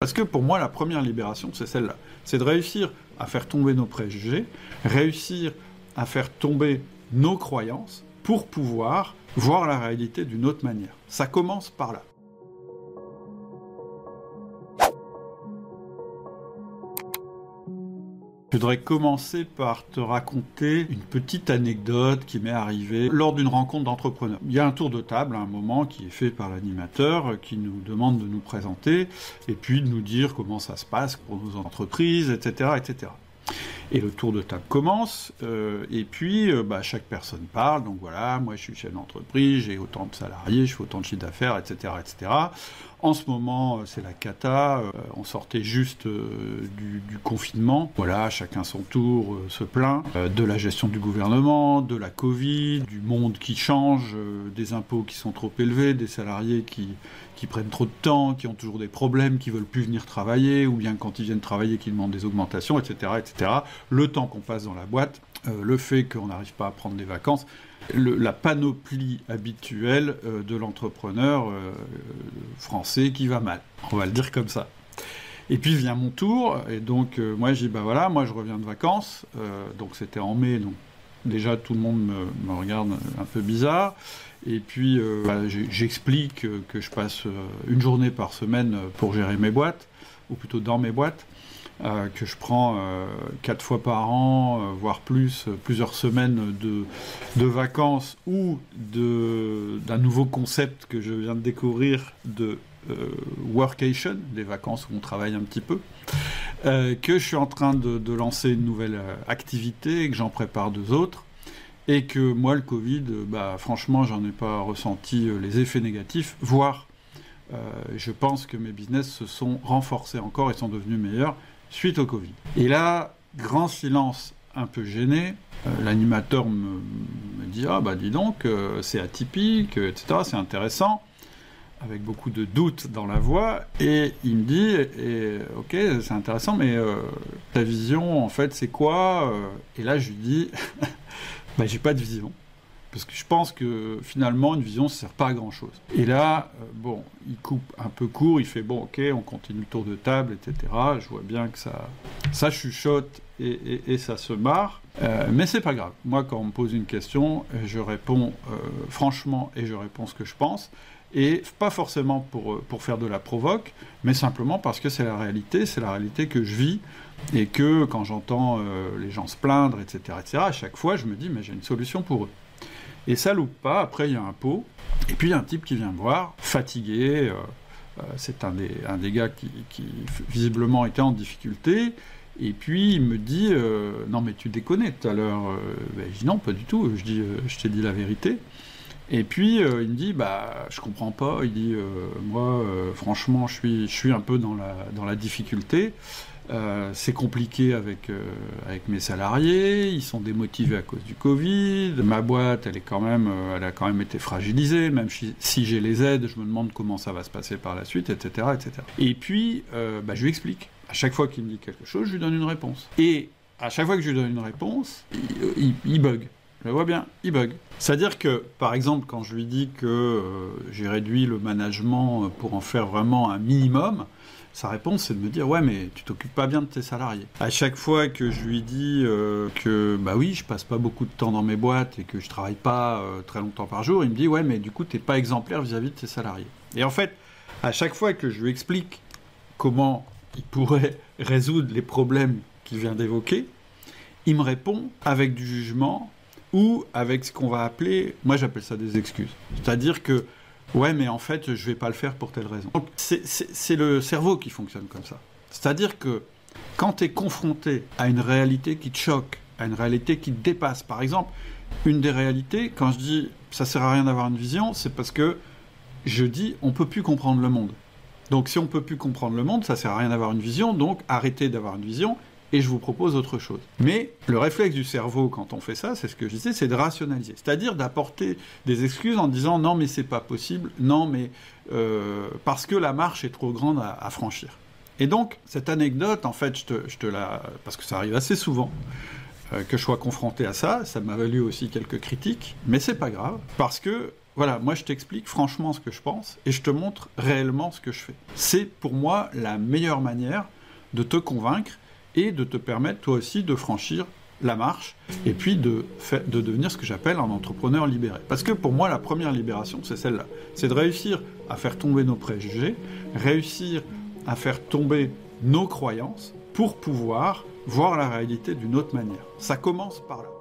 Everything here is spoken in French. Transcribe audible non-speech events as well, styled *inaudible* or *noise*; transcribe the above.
Parce que pour moi, la première libération, c'est celle-là. C'est de réussir à faire tomber nos préjugés, réussir à faire tomber nos croyances pour pouvoir voir la réalité d'une autre manière. Ça commence par là. Je voudrais commencer par te raconter une petite anecdote qui m'est arrivée lors d'une rencontre d'entrepreneurs. Il y a un tour de table à un moment qui est fait par l'animateur qui nous demande de nous présenter et puis de nous dire comment ça se passe pour nos entreprises, etc. etc. Et le tour de table commence, euh, et puis euh, bah, chaque personne parle. Donc voilà, moi je suis chef d'entreprise, j'ai autant de salariés, je fais autant de chiffre d'affaires, etc., etc. En ce moment, euh, c'est la cata. on sortait juste du, du, confinement. Voilà, chacun son tour se plaint de la gestion du gouvernement, de la Covid, du monde qui change, des impôts qui sont trop élevés, des salariés qui, prennent trop de temps, qui ont toujours des problèmes, qui veulent plus venir travailler, ou bien quand ils viennent travailler, qui demandent des augmentations, etc., etc. Le temps qu'on passe dans la boîte, euh, le fait qu'on n'arrive pas à prendre des vacances, la panoplie habituelle euh, de l'entrepreneur euh, français qui va mal. On va le dire comme ça. Et puis vient mon tour, et donc moi je dis bah voilà, moi je reviens de vacances, donc c'était en mai, donc déjà tout le monde me regarde un peu bizarre. Et puis, euh, bah, j'explique que je passe euh, une journée par semaine pour gérer mes boîtes, ou plutôt dans mes boîtes, euh, que je prends quatre fois par an, voire plus, plusieurs semaines de, vacances ou d'un nouveau concept que je viens de découvrir de workation, des vacances où on travaille un petit peu, que je suis en train de, lancer une nouvelle activité et que j'en prépare deux autres et que moi, le Covid, euh, bah, franchement, j'en ai pas ressenti euh, les effets négatifs, voire euh, je pense que mes business se sont renforcés encore et sont devenus meilleurs suite au Covid. Et là, grand silence un peu gêné, l'animateur me, dit Ah, bah dis donc, c'est atypique, etc., c'est intéressant avec beaucoup de doutes dans la voix, et il me dit, et, ok, c'est intéressant, mais ta vision, en fait, c'est quoi Et là, je lui dis, *laughs* bah, j'ai pas de vision. Parce que je pense que finalement, une vision, ça sert pas à grand chose. Et là, euh, bon, il coupe un peu court, il fait bon, ok, on continue le tour de table, etc. Je vois bien que ça, chuchote et, ça se marre. Euh, mais c'est pas grave. Moi, quand on me pose une question, je réponds euh, franchement et je réponds ce que je pense. Et pas forcément pour, euh, faire de la provoque, mais simplement parce que c'est la réalité, c'est la réalité que je vis, et que quand j'entends euh, les gens se plaindre, etc., etc., à chaque fois, je me dis, mais j'ai une solution pour eux. Et ça loupe pas, après il y a un pot, et puis il y a un type qui vient me voir, fatigué, euh, c'est un des, un des gars qui, visiblement était en difficulté, et puis il me dit, non mais tu déconnes tout à l'heure, ben, je dis non, pas du tout, je dis, je t'ai dit la vérité. Et puis euh, il me dit bah je comprends pas. Il dit euh, moi euh, franchement je suis je suis un peu dans la dans la difficulté. C'est compliqué avec avec mes salariés. Ils sont démotivés à cause du Covid. Ma boîte elle est quand même elle a quand même été fragilisée. Même si, j'ai les aides, je me demande comment ça va se passer par la suite, etc., etc. Et puis bah, je lui explique. À chaque fois qu'il me dit quelque chose, je lui donne une réponse. Et à chaque fois que je lui donne une réponse, il, il bug. Je vois bien, il bug. C'est-à-dire que, par exemple, quand je lui dis que euh, j'ai réduit le management pour en faire vraiment un minimum, sa réponse c'est de me dire ouais mais tu t'occupes pas bien de tes salariés. À chaque fois que je lui dis euh, que bah oui je passe pas beaucoup de temps dans mes boîtes et que je travaille pas euh, très longtemps par jour, il me dit ouais mais du coup t'es pas exemplaire vis-à-vis -vis de tes salariés. Et en fait à chaque fois que je lui explique comment il pourrait *laughs* résoudre les problèmes qu'il vient d'évoquer, il me répond avec du jugement ou avec ce qu'on va appeler, moi j'appelle ça des excuses. C'est-à-dire que, ouais, mais en fait, je vais pas le faire pour telle raison. C'est le cerveau qui fonctionne comme ça. C'est-à-dire que quand tu es confronté à une réalité qui te choque, à une réalité qui te dépasse, par exemple, une des réalités, quand je dis ça sert à rien d'avoir une vision, c'est parce que je dis on peut plus comprendre le monde. Donc si on peut plus comprendre le monde, ça sert à rien d'avoir une vision, donc arrêtez d'avoir une vision et je vous propose autre chose. Mais le réflexe du cerveau quand on fait ça, c'est ce que je disais, c'est de rationaliser, c'est-à-dire d'apporter des excuses en disant non mais c'est pas possible, non mais euh, parce que la marche est trop grande à, franchir. Et donc cette anecdote, en fait, je te, la, parce que ça arrive assez souvent. Euh, que je sois confronté à ça, ça m'a valu aussi quelques critiques, mais c'est pas grave, parce que voilà, moi je t'explique franchement ce que je pense et je te montre réellement ce que je fais. C'est pour moi la meilleure manière de te convaincre et de te permettre toi aussi de franchir la marche et puis de, de devenir ce que j'appelle un entrepreneur libéré. Parce que pour moi, la première libération, c'est celle-là. C'est de réussir à faire tomber nos préjugés, réussir à faire tomber nos croyances pour pouvoir voir la réalité d'une autre manière. Ça commence par là.